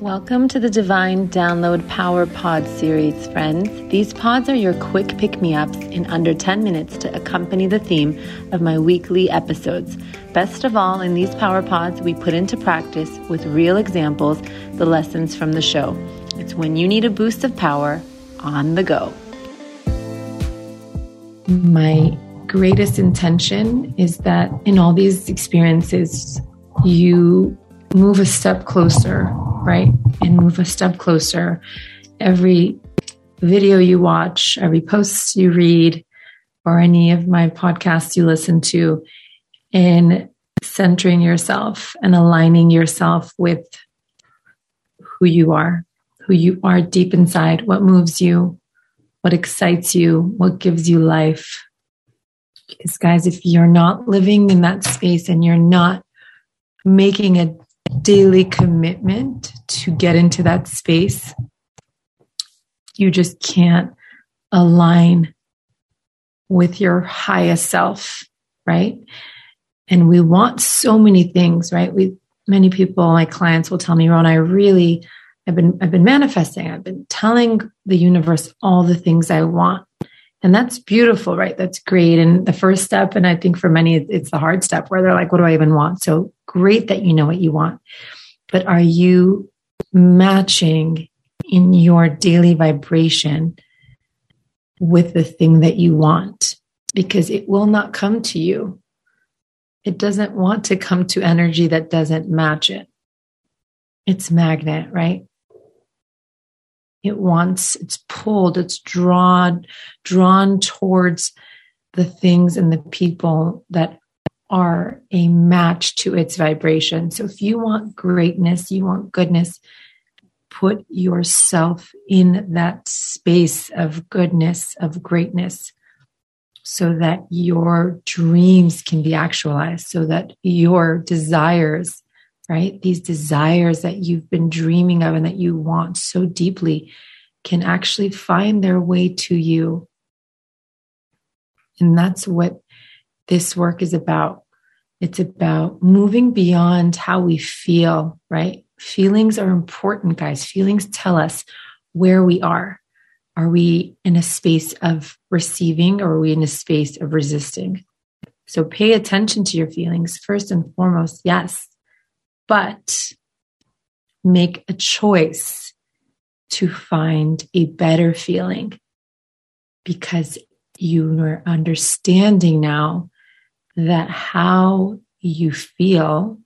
Welcome to the Divine Download Power Pod series, friends. These pods are your quick pick me ups in under 10 minutes to accompany the theme of my weekly episodes. Best of all, in these Power Pods, we put into practice with real examples the lessons from the show. It's when you need a boost of power on the go. My greatest intention is that in all these experiences, you move a step closer right? And move a step closer. Every video you watch, every post you read, or any of my podcasts you listen to, in centering yourself and aligning yourself with who you are, who you are deep inside, what moves you, what excites you, what gives you life. Because, guys, if you're not living in that space and you're not making a daily commitment to get into that space, you just can't align with your highest self, right? And we want so many things, right? We many people, my clients will tell me, Ron, I really I've been I've been manifesting. I've been telling the universe all the things I want. And that's beautiful, right? That's great. And the first step, and I think for many, it's the hard step where they're like, what do I even want? So great that you know what you want. But are you matching in your daily vibration with the thing that you want? Because it will not come to you. It doesn't want to come to energy that doesn't match it. It's magnet, right? it wants it's pulled it's drawn drawn towards the things and the people that are a match to its vibration so if you want greatness you want goodness put yourself in that space of goodness of greatness so that your dreams can be actualized so that your desires right? These desires that you've been dreaming of and that you want so deeply can actually find their way to you. And that's what this work is about. It's about moving beyond how we feel, right? Feelings are important, guys. Feelings tell us where we are. Are we in a space of receiving or are we in a space of resisting? So pay attention to your feelings first and foremost. Yes, but make a choice to find a better feeling because you are understanding now that how you feel,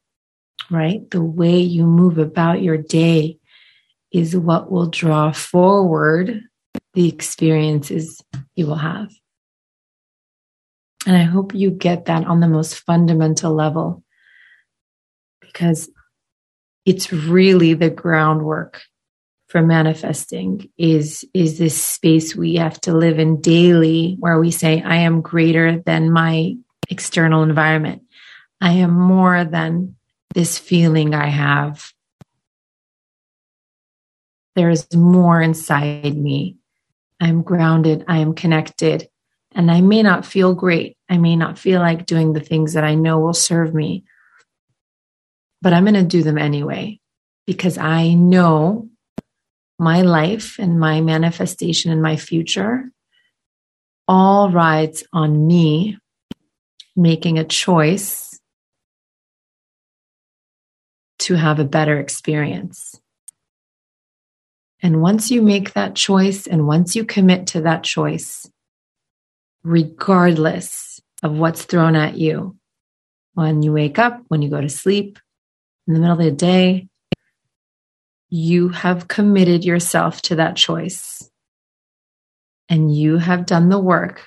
right? The way you move about your day is what will draw forward the experiences you will have. And I hope you get that on the most fundamental level because it's really the groundwork for manifesting is is this space we have to live in daily where we say i am greater than my external environment. I am more than this feeling i have. There is more inside me. I'm grounded i am connected and i may not feel great. I may not feel like doing the things that i know will serve me but I'm going to do them anyway because I know my life and my manifestation and my future all rides on me making a choice to have a better experience. And once you make that choice and once you commit to that choice, regardless of what's thrown at you, when you wake up, when you go to sleep, in the middle of the day, you have committed yourself to that choice and you have done the work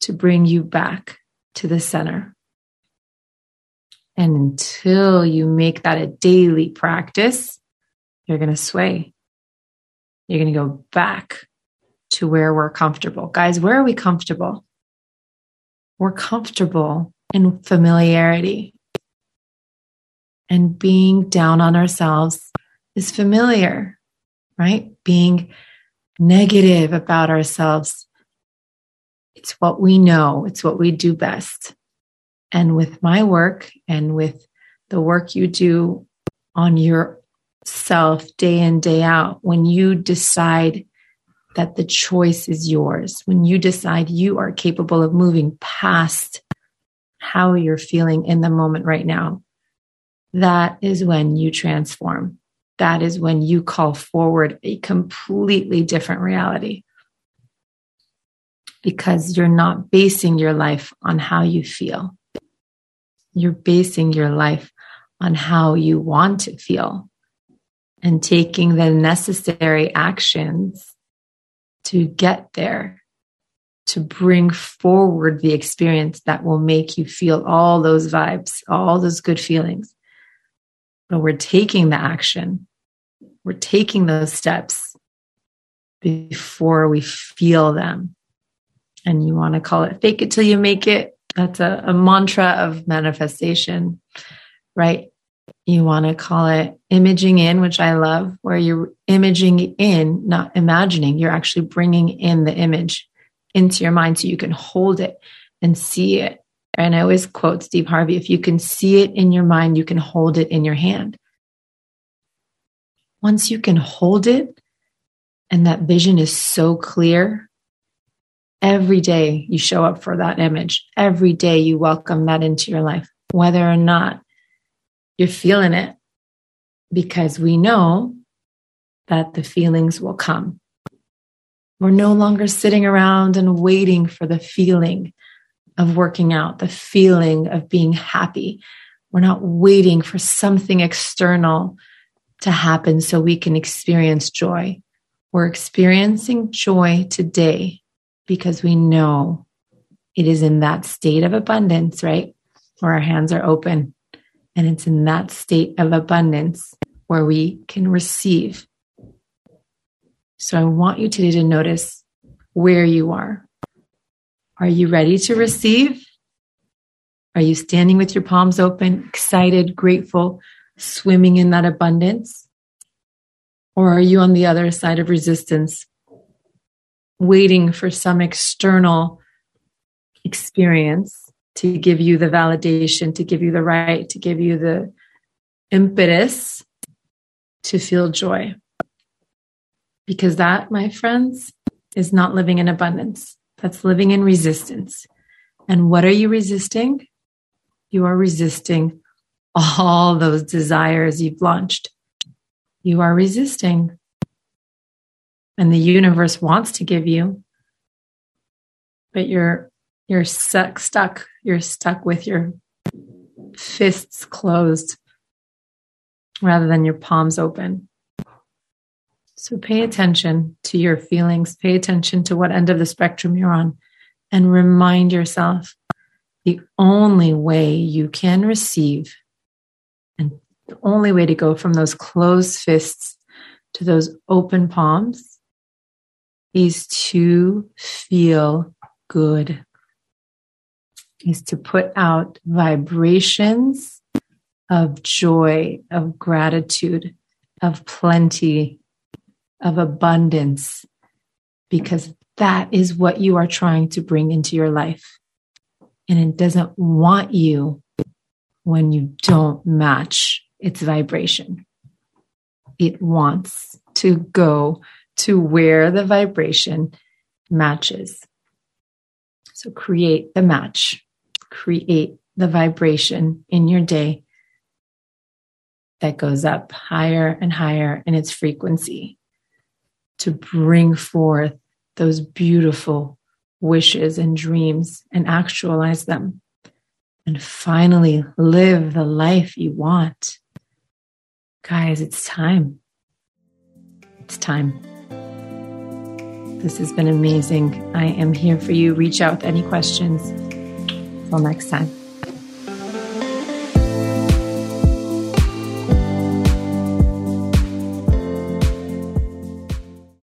to bring you back to the center. And until you make that a daily practice, you're going to sway. You're going to go back to where we're comfortable. Guys, where are we comfortable? We're comfortable in familiarity and being down on ourselves is familiar, right? Being negative about ourselves. It's what we know, it's what we do best. And with my work and with the work you do on your self day in, day out, when you decide that the choice is yours, when you decide you are capable of moving past how you're feeling in the moment right now, that is when you transform. That is when you call forward a completely different reality. Because you're not basing your life on how you feel. You're basing your life on how you want to feel and taking the necessary actions to get there, to bring forward the experience that will make you feel all those vibes, all those good feelings. But we're taking the action, we're taking those steps before we feel them. And you want to call it fake it till you make it. That's a, a mantra of manifestation, right? You want to call it imaging in, which I love, where you're imaging in, not imagining. You're actually bringing in the image into your mind so you can hold it and see it. And I always quote Steve Harvey if you can see it in your mind, you can hold it in your hand. Once you can hold it and that vision is so clear, every day you show up for that image. Every day you welcome that into your life, whether or not you're feeling it because we know that the feelings will come. We're no longer sitting around and waiting for the feeling of working out, the feeling of being happy. We're not waiting for something external to happen so we can experience joy. We're experiencing joy today because we know it is in that state of abundance, right? Where our hands are open and it's in that state of abundance where we can receive. So I want you today to notice where you are. Are you ready to receive? Are you standing with your palms open, excited, grateful, swimming in that abundance? Or are you on the other side of resistance, waiting for some external experience to give you the validation, to give you the right, to give you the impetus to feel joy. Because that, my friends, is not living in abundance. That's living in resistance. And what are you resisting? You are resisting all those desires you've launched. You are resisting. And the universe wants to give you, but you're you're stuck stuck you're stuck with your fists closed rather than your palms open. So pay attention to your feelings pay attention to what end of the spectrum you're on and remind yourself the only way you can receive and the only way to go from those closed fists to those open palms is to feel good is to put out vibrations of joy, of gratitude, of plenty, of abundance, because that is what you are trying to bring into your life. And it doesn't want you when you don't match its vibration. It wants to go to where the vibration matches. So create the match create the vibration in your day that goes up higher and higher in its frequency to bring forth those beautiful wishes and dreams and actualize them and finally live the life you want. Guys, it's time. It's time. This has been amazing. I am here for you. Reach out with any questions. Until next time.